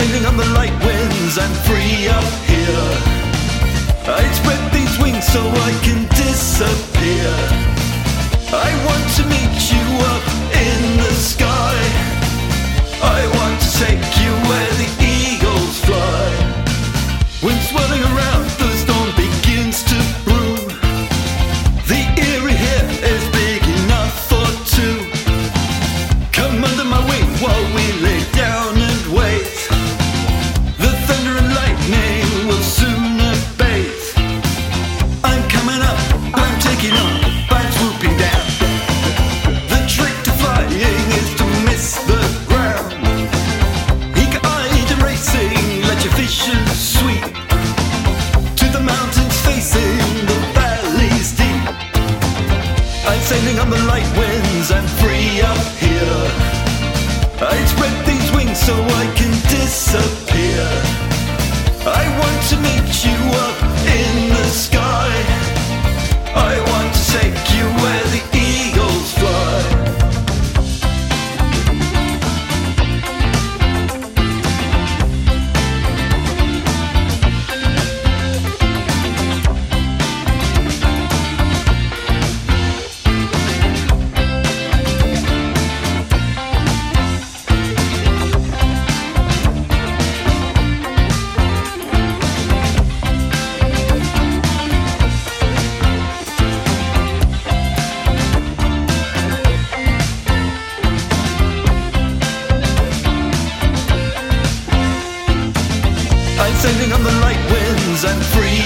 sailing on the light winds, I'm free up here. I spread these wings so I can disappear. so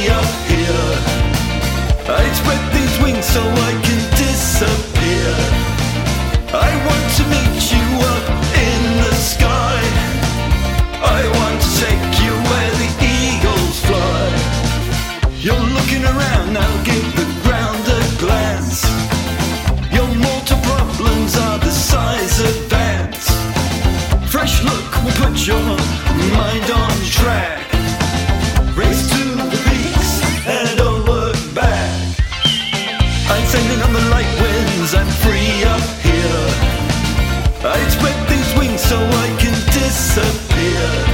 up here. I spread these wings so I can. I spread these wings so I can disappear.